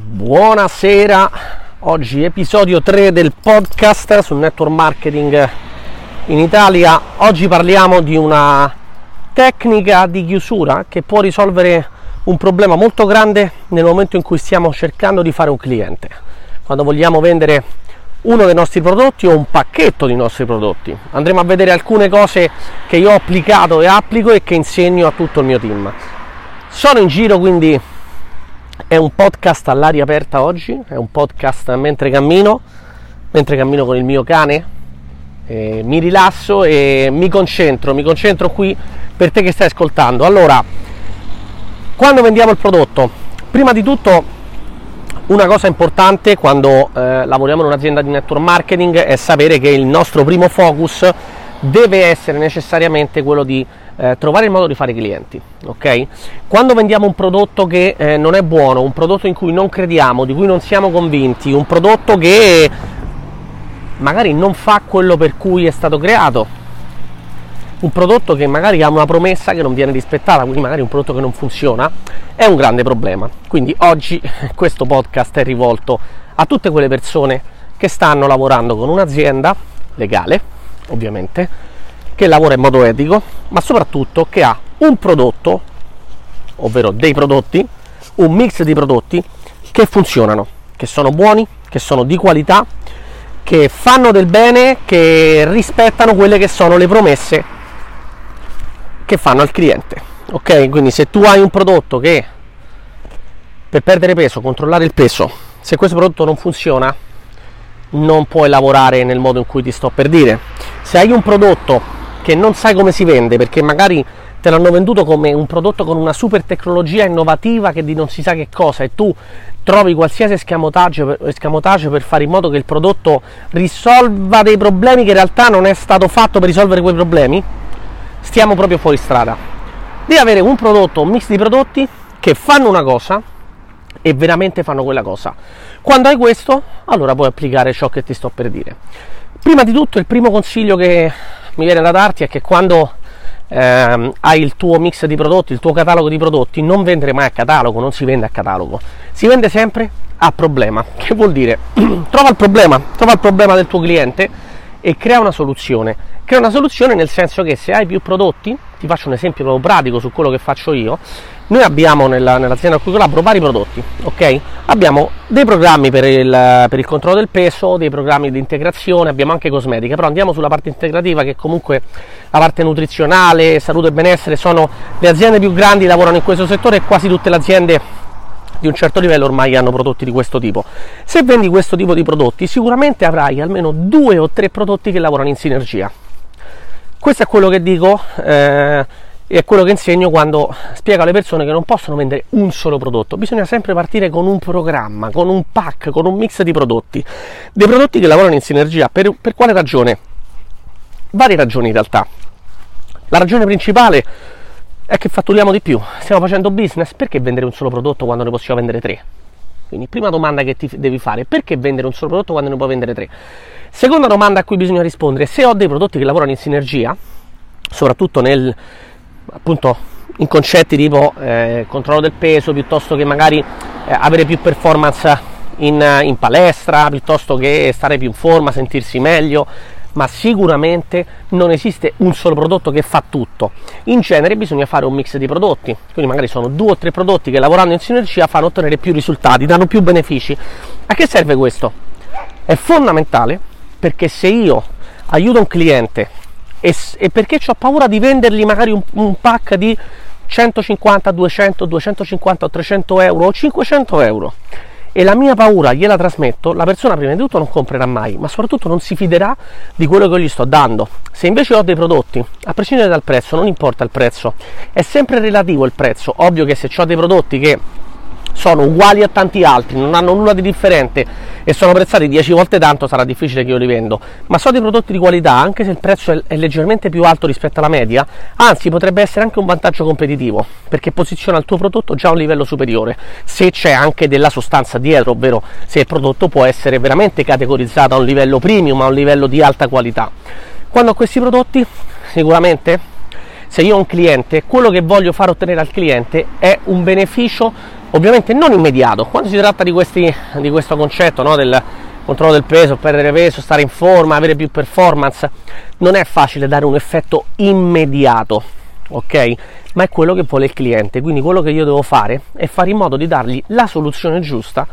Buonasera, oggi episodio 3 del podcast sul network marketing in Italia. Oggi parliamo di una tecnica di chiusura che può risolvere un problema molto grande nel momento in cui stiamo cercando di fare un cliente. Quando vogliamo vendere uno dei nostri prodotti o un pacchetto di nostri prodotti. Andremo a vedere alcune cose che io ho applicato e applico e che insegno a tutto il mio team. Sono in giro quindi è un podcast all'aria aperta oggi, è un podcast mentre cammino, mentre cammino con il mio cane, eh, mi rilasso e mi concentro, mi concentro qui per te che stai ascoltando. Allora, quando vendiamo il prodotto, prima di tutto una cosa importante quando eh, lavoriamo in un'azienda di network marketing è sapere che il nostro primo focus deve essere necessariamente quello di eh, trovare il modo di fare clienti. Ok? Quando vendiamo un prodotto che eh, non è buono, un prodotto in cui non crediamo, di cui non siamo convinti, un prodotto che magari non fa quello per cui è stato creato, un prodotto che magari ha una promessa che non viene rispettata, quindi magari un prodotto che non funziona, è un grande problema. Quindi oggi questo podcast è rivolto a tutte quelle persone che stanno lavorando con un'azienda legale, ovviamente, che lavora in modo etico, ma soprattutto che ha un prodotto, ovvero dei prodotti, un mix di prodotti che funzionano, che sono buoni, che sono di qualità, che fanno del bene, che rispettano quelle che sono le promesse che fanno al cliente. Ok? Quindi se tu hai un prodotto che per perdere peso, controllare il peso, se questo prodotto non funziona, non puoi lavorare nel modo in cui ti sto per dire. Se hai un prodotto che non sai come si vende perché magari te l'hanno venduto come un prodotto con una super tecnologia innovativa che di non si sa che cosa e tu trovi qualsiasi escamotage, escamotage per fare in modo che il prodotto risolva dei problemi che in realtà non è stato fatto per risolvere quei problemi, stiamo proprio fuori strada. Devi avere un prodotto, un mix di prodotti che fanno una cosa e veramente fanno quella cosa. Quando hai questo, allora puoi applicare ciò che ti sto per dire. Prima di tutto, il primo consiglio che mi viene da darti è che quando ehm, hai il tuo mix di prodotti, il tuo catalogo di prodotti, non vendere mai a catalogo, non si vende a catalogo, si vende sempre a problema. Che vuol dire? trova il problema, trova il problema del tuo cliente e crea una soluzione. Crea una soluzione nel senso che se hai più prodotti, ti faccio un esempio proprio pratico su quello che faccio io, noi abbiamo nella, nell'azienda a cui collaboro vari prodotti, ok? Abbiamo dei programmi per il, per il, controllo del peso, dei programmi di integrazione, abbiamo anche cosmetica, però andiamo sulla parte integrativa che comunque la parte nutrizionale, salute e benessere sono le aziende più grandi che lavorano in questo settore e quasi tutte le aziende di un certo livello ormai hanno prodotti di questo tipo. Se vendi questo tipo di prodotti sicuramente avrai almeno due o tre prodotti che lavorano in sinergia. Questo è quello che dico. Eh, è quello che insegno quando spiego alle persone che non possono vendere un solo prodotto, bisogna sempre partire con un programma, con un pack, con un mix di prodotti, dei prodotti che lavorano in sinergia. Per, per quale ragione? Varie ragioni in realtà. La ragione principale è che fatturiamo di più, stiamo facendo business, perché vendere un solo prodotto quando ne possiamo vendere tre? Quindi prima domanda che ti devi fare, perché vendere un solo prodotto quando ne puoi vendere tre? Seconda domanda a cui bisogna rispondere, se ho dei prodotti che lavorano in sinergia, soprattutto nel, appunto in concetti tipo eh, controllo del peso piuttosto che magari eh, avere più performance in, in, palestra piuttosto che stare più in forma, sentirsi meglio ma sicuramente non esiste un solo prodotto che fa tutto in genere bisogna fare un mix di prodotti quindi magari sono due o tre prodotti che lavorando in sinergia fanno ottenere più risultati danno più benefici a che serve questo? è fondamentale perché se io aiuto un cliente e, e perché ho paura di vendergli magari un, un pack di 150, 200, 250 o 300 euro o 500 euro e la mia paura gliela trasmetto, la persona prima di tutto non comprerà mai, ma soprattutto non si fiderà di quello che gli sto dando. Se invece ho dei prodotti, a prescindere dal prezzo, non importa il prezzo, è sempre relativo il prezzo. Ovvio che se ho dei prodotti che sono uguali a tanti altri, non hanno nulla di differente e sono prezzati 10 volte tanto, sarà difficile che io li vendo. Ma so dei prodotti di qualità, anche se il prezzo è, leggermente più alto rispetto alla media, anzi potrebbe essere anche un vantaggio competitivo, perché posiziona il tuo prodotto già a un livello superiore, se c'è anche della sostanza dietro, ovvero se il prodotto può essere veramente categorizzato a un livello premium, a un livello di alta qualità. Quando ho questi prodotti, sicuramente se io ho un cliente, quello che voglio far ottenere al cliente è un beneficio ovviamente non immediato. Quando si tratta di, questi, di questo concetto no, del controllo del peso, perdere peso, stare in forma, avere più performance, non è facile dare un effetto immediato, ok? Ma è quello che vuole il cliente. Quindi quello che io devo fare è fare in modo di dargli la soluzione giusta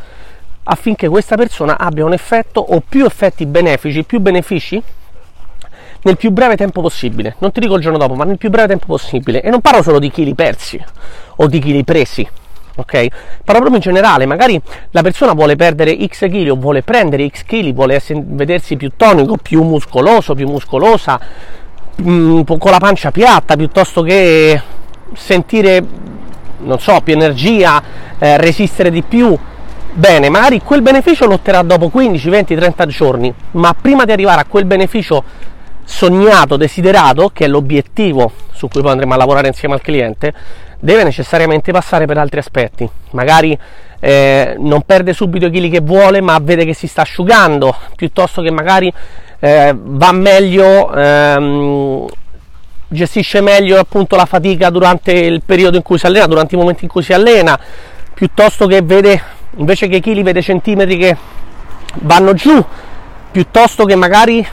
affinché questa persona abbia un effetto o più effetti benefici, più benefici nel più breve tempo possibile. Non ti dico il giorno dopo, ma nel più breve tempo possibile. E non parlo solo di chili persi o di chili presi, ok? Parlo proprio in generale, magari la persona vuole perdere X kg o vuole prendere X kg, vuole vedersi più tonico, più muscoloso, più muscolosa, mm, con la pancia piatta, piuttosto che sentire, non so, più energia, eh, resistere di più. Bene, magari quel beneficio lo otterrà dopo 15, 20, 30 giorni, ma prima di arrivare a quel beneficio sognato, desiderato, che è l'obiettivo su cui poi andremo a lavorare insieme al cliente, deve necessariamente passare per altri aspetti. Magari eh, non perde subito i chili che vuole, ma vede che si sta asciugando, piuttosto che magari eh, va meglio, ehm, gestisce meglio appunto la fatica durante il periodo in cui si allena, durante i momenti in cui si allena, piuttosto che vede, invece che i chili, vede centimetri che vanno giù, piuttosto che magari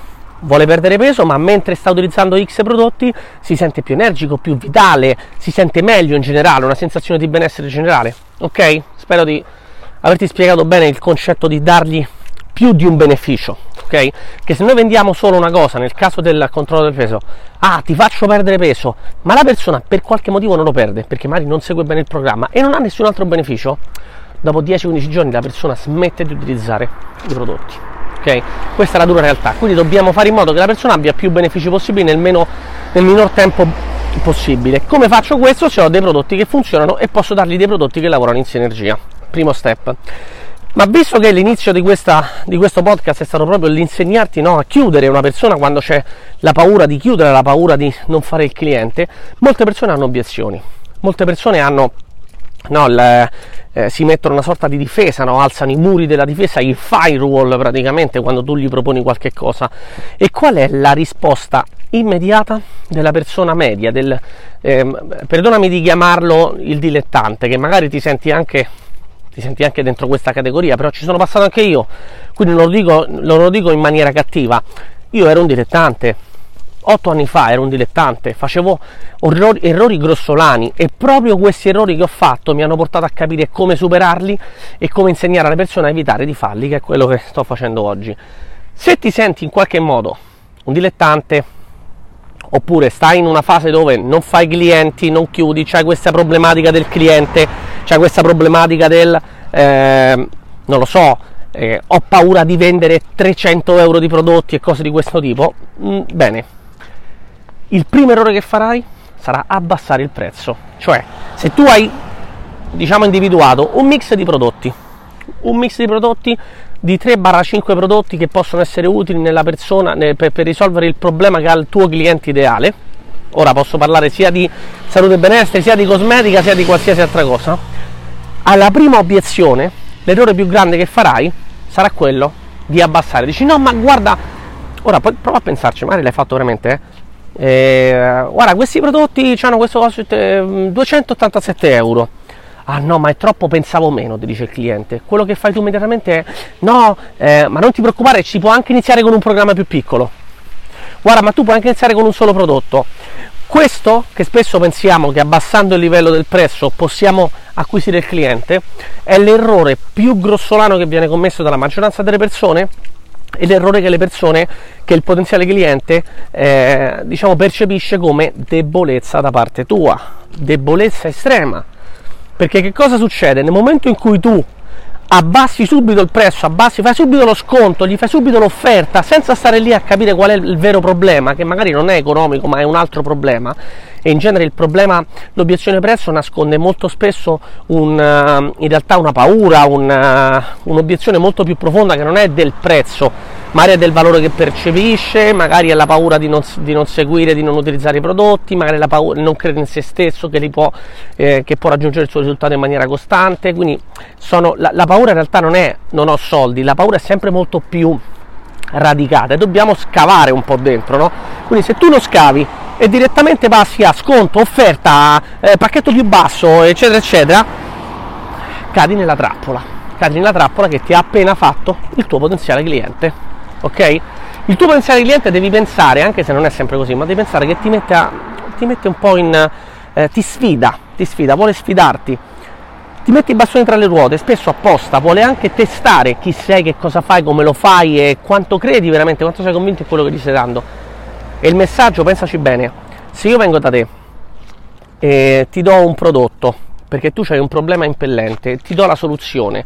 vuole perdere peso, ma mentre sta utilizzando X prodotti si sente più energico, più vitale, si sente meglio in generale, una sensazione di benessere generale. Ok? Spero di averti spiegato bene il concetto di dargli più di un beneficio, ok? Che se noi vendiamo solo una cosa, nel caso del controllo del peso, ah, ti faccio perdere peso, ma la persona per qualche motivo non lo perde, perché magari non segue bene il programma e non ha nessun altro beneficio, dopo 10-15 giorni la persona smette di utilizzare i prodotti ok? Questa è la dura realtà, quindi dobbiamo fare in modo che la persona abbia più benefici possibili nel, meno, nel minor tempo possibile. Come faccio questo? Se ho dei prodotti che funzionano e posso dargli dei prodotti che lavorano in sinergia. Primo step. Ma visto che l'inizio di, questa, di questo podcast è stato proprio l'insegnarti no, a chiudere una persona quando c'è la paura di chiudere, la paura di non fare il cliente, molte persone hanno obiezioni. Molte persone hanno no, il, eh, si mettono una sorta di difesa, no? alzano i muri della difesa, il firewall praticamente quando tu gli proponi qualche cosa. E qual è la risposta immediata della persona media, del, eh, perdonami di chiamarlo il dilettante, che magari ti senti anche ti senti anche dentro questa categoria, però ci sono passato anche io, quindi non lo dico, non lo dico in maniera cattiva. Io ero un dilettante, otto anni fa ero un dilettante, facevo errori, errori, grossolani e proprio questi errori che ho fatto mi hanno portato a capire come superarli e come insegnare alle persone a evitare di farli, che è quello che sto facendo oggi. Se ti senti in qualche modo un dilettante oppure stai in una fase dove non fai clienti, non chiudi, c'hai questa problematica del cliente, c'hai questa problematica del eh, non lo so, eh, ho paura di vendere 300 euro di prodotti e cose di questo tipo, mm, bene, il primo errore che farai sarà abbassare il prezzo. Cioè, se tu hai, diciamo, individuato un mix di prodotti, un mix di prodotti di 3-5 prodotti che possono essere utili nella persona per, per risolvere il problema che ha il tuo cliente ideale. Ora posso parlare sia di salute e benessere, sia di cosmetica, sia di qualsiasi altra cosa. Alla prima obiezione, l'errore più grande che farai sarà quello di abbassare. Dici no, ma guarda, ora prova a pensarci, magari l'hai fatto veramente, eh? Eh, guarda, questi prodotti hanno questo costo di 287 euro. Ah no, ma è troppo, pensavo meno, ti dice il cliente. Quello che fai tu immediatamente è no, eh, ma non ti preoccupare, ci può anche iniziare con un programma più piccolo. Guarda, ma tu puoi anche iniziare con un solo prodotto. Questo, che spesso pensiamo che abbassando il livello del prezzo possiamo acquisire il cliente, è l'errore più grossolano che viene commesso dalla maggioranza delle persone e l'errore che le persone, che il potenziale cliente eh, diciamo percepisce come debolezza da parte tua, debolezza estrema. Perché che cosa succede? Nel momento in cui tu abbassi subito il prezzo, abbassi, fai subito lo sconto, gli fai subito l'offerta, senza stare lì a capire qual è il vero problema, che magari non è economico, ma è un altro problema. E in genere il problema, l'obiezione prezzo nasconde molto spesso un, in realtà una paura, un, un'obiezione molto più profonda che non è del prezzo, magari è del valore che percepisce, magari è la paura di non, di non seguire, di non utilizzare i prodotti, magari è la paura di non credere in se stesso che, può, eh, che può raggiungere il suo risultato in maniera costante. Quindi sono, la, la paura in realtà non è non ho soldi, la paura è sempre molto più radicata e dobbiamo scavare un po' dentro, no? Quindi se tu lo scavi e direttamente passi a sconto, offerta, eh, pacchetto più basso, eccetera, eccetera, cadi nella trappola, cadi nella trappola che ti ha appena fatto il tuo potenziale cliente, ok? Il tuo potenziale cliente devi pensare, anche se non è sempre così, ma devi pensare che ti mette, a, ti mette un po' in... Eh, ti sfida, ti sfida, vuole sfidarti, ti metti i bastoni tra le ruote, spesso apposta, vuole anche testare chi sei, che cosa fai, come lo fai e quanto credi veramente, quanto sei convinto in quello che gli stai dando. E il messaggio, pensaci bene, se io vengo da te e ti do un prodotto, perché tu hai un problema impellente, ti do la soluzione,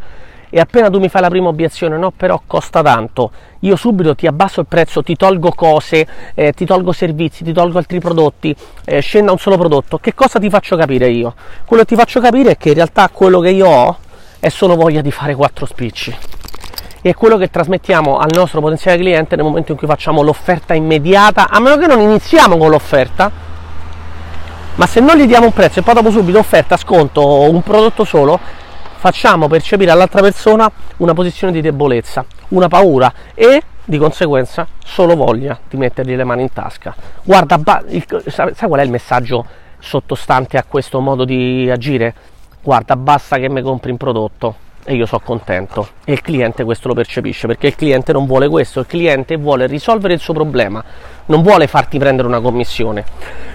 e appena tu mi fai la prima obiezione, no, però costa tanto, io subito ti abbasso il prezzo, ti tolgo cose, eh, ti tolgo servizi, ti tolgo altri prodotti, eh, scenda un solo prodotto, che cosa ti faccio capire io? Quello che ti faccio capire è che in realtà quello che io ho è solo voglia di fare quattro spicci. È quello che trasmettiamo al nostro potenziale cliente nel momento in cui facciamo l'offerta immediata, a meno che non iniziamo con l'offerta, ma se non gli diamo un prezzo e poi dopo subito offerta, sconto un prodotto solo, facciamo percepire all'altra persona una posizione di debolezza, una paura e di conseguenza solo voglia di mettergli le mani in tasca. Guarda, il, sai qual è il messaggio sottostante a questo modo di agire? Guarda, basta che mi compri un prodotto e io sono contento. E il cliente questo lo percepisce perché il cliente non vuole questo, il cliente vuole risolvere il suo problema, non vuole farti prendere una commissione.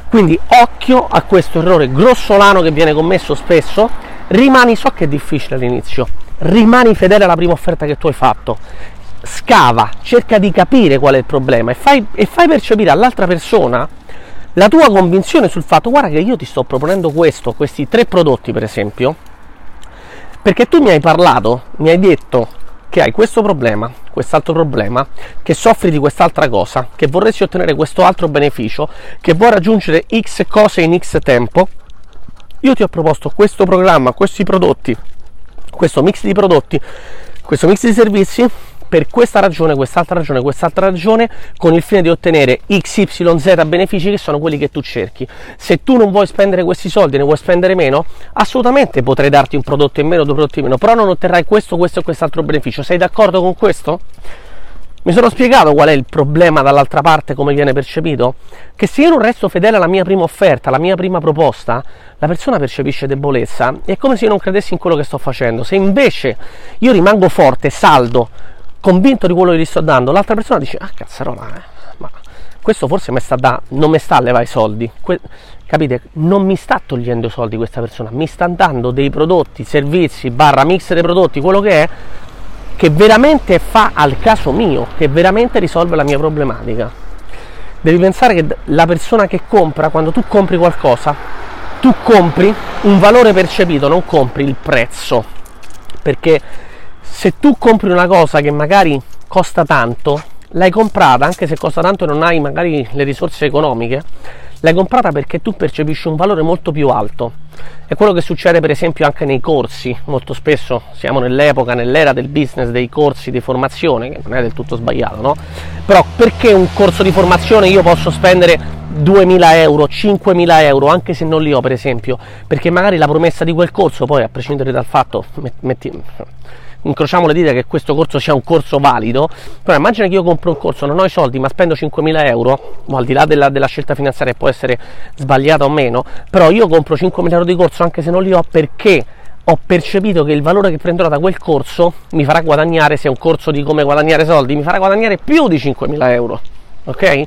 Quindi occhio a questo errore grossolano che viene commesso spesso rimani, so che è difficile all'inizio, rimani fedele alla prima offerta che tu hai fatto, scava, cerca di capire qual è il problema e fai, e fai percepire all'altra persona la tua convinzione sul fatto, guarda che io ti sto proponendo questo, questi tre prodotti per esempio, perché tu mi hai parlato, mi hai detto che hai questo problema, quest'altro problema, che soffri di quest'altra cosa, che vorresti ottenere questo altro beneficio, che vuoi raggiungere X cose in X tempo. Io ti ho proposto questo programma, questi prodotti, questo mix di prodotti, questo mix di servizi per questa ragione, quest'altra ragione, quest'altra ragione, con il fine di ottenere XYZ benefici che sono quelli che tu cerchi. Se tu non vuoi spendere questi soldi, ne vuoi spendere meno, assolutamente potrei darti un prodotto in meno, due prodotti in meno, però non otterrai questo, questo e quest'altro beneficio. Sei d'accordo con questo? Mi sono spiegato qual è il problema dall'altra parte, come viene percepito? Che se io non resto fedele alla mia prima offerta, alla mia prima proposta, la persona percepisce debolezza. È come se io non credessi in quello che sto facendo. Se invece io rimango forte, saldo, convinto di quello che gli sto dando, l'altra persona dice, ah cazzarola, eh, ma questo forse sta da, non mi sta a levare i soldi. Que- capite? Non mi sta togliendo i soldi questa persona, mi sta dando dei prodotti, servizi, barra mix dei prodotti, quello che è che veramente fa al caso mio, che veramente risolve la mia problematica. Devi pensare che la persona che compra, quando tu compri qualcosa, tu compri un valore percepito, non compri il prezzo. Perché se tu compri una cosa che magari costa tanto, l'hai comprata anche se costa tanto e non hai magari le risorse economiche, l'hai comprata perché tu percepisci un valore molto più alto. È quello che succede per esempio anche nei corsi, molto spesso siamo nell'epoca, nell'era del business dei corsi di formazione, che non è del tutto sbagliato, no? Però perché un corso di formazione io posso spendere 2.000 euro, 5.000 euro, anche se non li ho per esempio, perché magari la promessa di quel corso, poi a prescindere dal fatto, metti, incrociamo le dita che questo corso sia un corso valido, però immagina che io compro un corso, non ho i soldi ma spendo 5.000 euro, al di là della, della scelta finanziaria può essere sbagliata o meno, però io compro 5.000 euro di corso anche se non li ho perché ho percepito che il valore che prenderò da quel corso mi farà guadagnare, se è un corso di come guadagnare soldi, mi farà guadagnare più di 5.000 euro. Ok?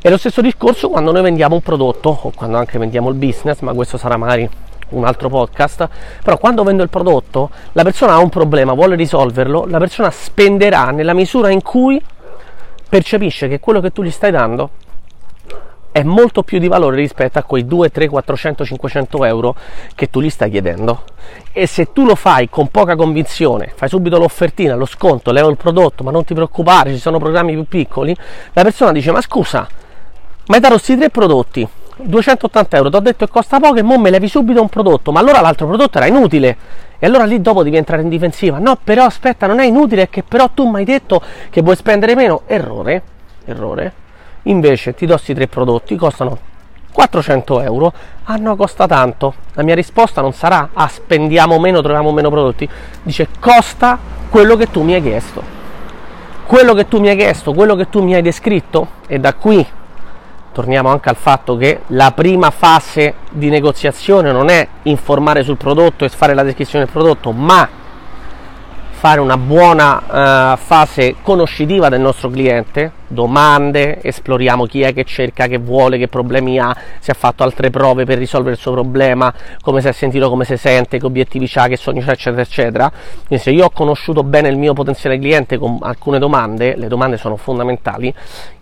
È lo stesso discorso quando noi vendiamo un prodotto o quando anche vendiamo il business, ma questo sarà magari un altro podcast, però quando vendo il prodotto la persona ha un problema, vuole risolverlo, la persona spenderà nella misura in cui percepisce che quello che tu gli stai dando è molto più di valore rispetto a quei 2, 3, 400, 500 euro che tu gli stai chiedendo. E se tu lo fai con poca convinzione, fai subito l'offertina, lo sconto, levo il prodotto, ma non ti preoccupare, ci sono programmi più piccoli, la persona dice ma scusa, ma hai dato questi tre prodotti, 280 euro, ti ho detto che costa poco e mo me levi subito un prodotto, ma allora l'altro prodotto era inutile. E allora lì dopo devi entrare in difensiva. No, però aspetta, non è inutile, è che però tu mi hai detto che vuoi spendere meno. Errore, errore. Invece ti do questi tre prodotti, costano 400 euro. Ah no, costa tanto. La mia risposta non sarà, ah spendiamo meno, troviamo meno prodotti. Dice, costa quello che tu mi hai chiesto. Quello che tu mi hai chiesto, quello che tu mi hai descritto, e da qui torniamo anche al fatto che la prima fase di negoziazione non è informare sul prodotto e fare la descrizione del prodotto, ma fare una buona uh, fase conoscitiva del nostro cliente, domande, esploriamo chi è che cerca, che vuole, che problemi ha, se ha fatto altre prove per risolvere il suo problema, come si è sentito, come si sente, che obiettivi ha, che sogni ha, eccetera, eccetera. Quindi se io ho conosciuto bene il mio potenziale cliente con alcune domande, le domande sono fondamentali,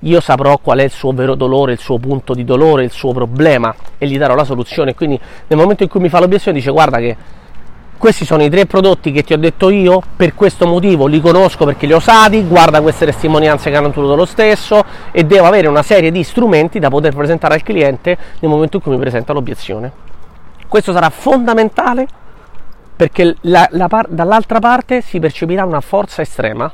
io saprò qual è il suo vero dolore, il suo punto di dolore, il suo problema e gli darò la soluzione. Quindi nel momento in cui mi fa l'obiezione dice guarda che questi sono i tre prodotti che ti ho detto io, per questo motivo li conosco perché li ho usati, guarda queste testimonianze che hanno ottenuto lo stesso e devo avere una serie di strumenti da poter presentare al cliente nel momento in cui mi presenta l'obiezione. Questo sarà fondamentale perché la, la par- dall'altra parte si percepirà una forza estrema.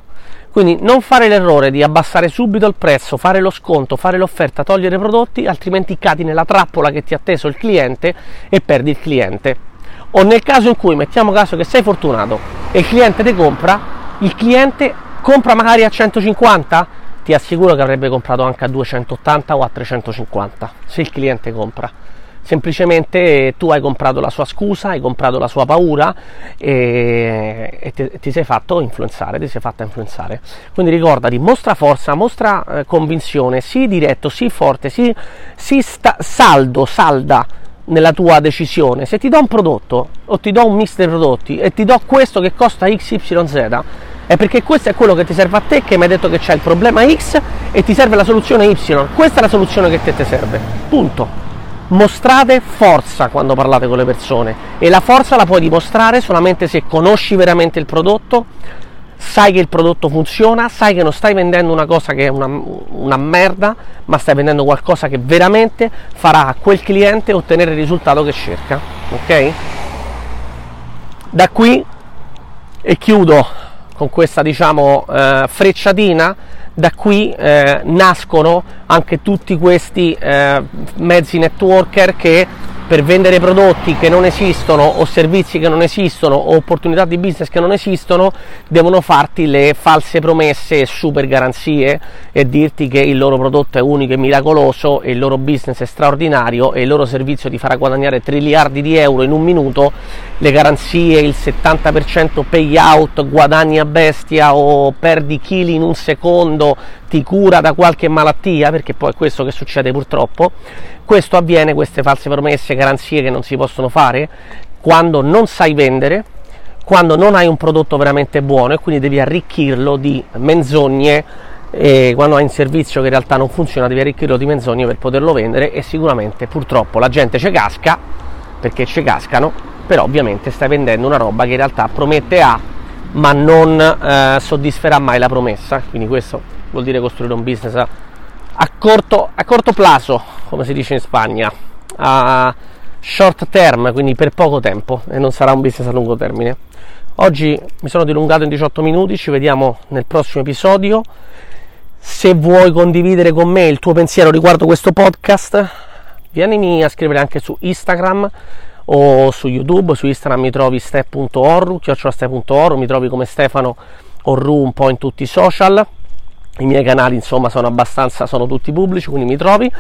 Quindi non fare l'errore di abbassare subito il prezzo, fare lo sconto, fare l'offerta, togliere prodotti, altrimenti cadi nella trappola che ti ha teso il cliente e perdi il cliente o nel caso in cui mettiamo caso che sei fortunato e il cliente ti compra, il cliente compra magari a 150, ti assicuro che avrebbe comprato anche a 280 o a 350 se il cliente compra. Semplicemente tu hai comprato la sua scusa, hai comprato la sua paura e, e ti, ti, sei fatto influenzare, ti sei fatta influenzare. Quindi ricordati, mostra forza, mostra eh, convinzione, sii diretto, sii forte, sii, sii sta, saldo, salda nella tua decisione. Se ti do un prodotto o ti do un mix di prodotti e ti do questo che costa XYZ, è perché questo è quello che ti serve a te, che mi hai detto che c'è il problema X e ti serve la soluzione Y. Questa è la soluzione che te ti serve. Punto. Mostrate forza quando parlate con le persone e la forza la puoi dimostrare solamente se conosci veramente il prodotto, sai che il prodotto funziona, sai che non stai vendendo una cosa che è una, una, merda, ma stai vendendo qualcosa che veramente farà a quel cliente ottenere il risultato che cerca. Ok? Da qui e chiudo con questa diciamo eh, frecciatina da qui eh, nascono anche tutti questi eh, mezzi networker che per vendere prodotti che non esistono o servizi che non esistono o opportunità di business che non esistono devono farti le false promesse e super garanzie e dirti che il loro prodotto è unico e miracoloso e il loro business è straordinario e il loro servizio ti farà guadagnare triliardi di euro in un minuto le garanzie, il 70% payout, guadagni a bestia o perdi chili in un secondo, ti cura da qualche malattia, perché poi è questo che succede purtroppo. Questo avviene, queste false promesse, garanzie che non si possono fare, quando non sai vendere, quando non hai un prodotto veramente buono e quindi devi arricchirlo di menzogne. E quando hai un servizio che in realtà non funziona devi arricchirlo di menzogne per poterlo vendere e sicuramente purtroppo la gente ci casca perché ci cascano però ovviamente stai vendendo una roba che in realtà promette A ma non eh, soddisferà mai la promessa, quindi questo vuol dire costruire un business a, corto, a corto plazo, come si dice in Spagna, a short term, quindi per poco tempo e non sarà un business a lungo termine. Oggi mi sono dilungato in 18 minuti, ci vediamo nel prossimo episodio. Se vuoi condividere con me il tuo pensiero riguardo questo podcast, vienimi a scrivere anche su Instagram o su YouTube, su Instagram mi trovi step.orru, chiocciolastep.orru, mi trovi come Stefano Orru un po' in tutti i social. I miei canali insomma sono abbastanza, sono tutti pubblici, quindi mi trovi.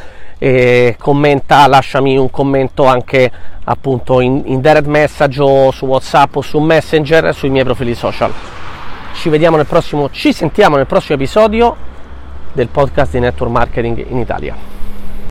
E commenta, lasciami un commento anche appunto in, in direct message o su WhatsApp o su Messenger sui miei profili social. Ci vediamo nel prossimo, ci sentiamo nel prossimo episodio del podcast di Network Marketing in Italia.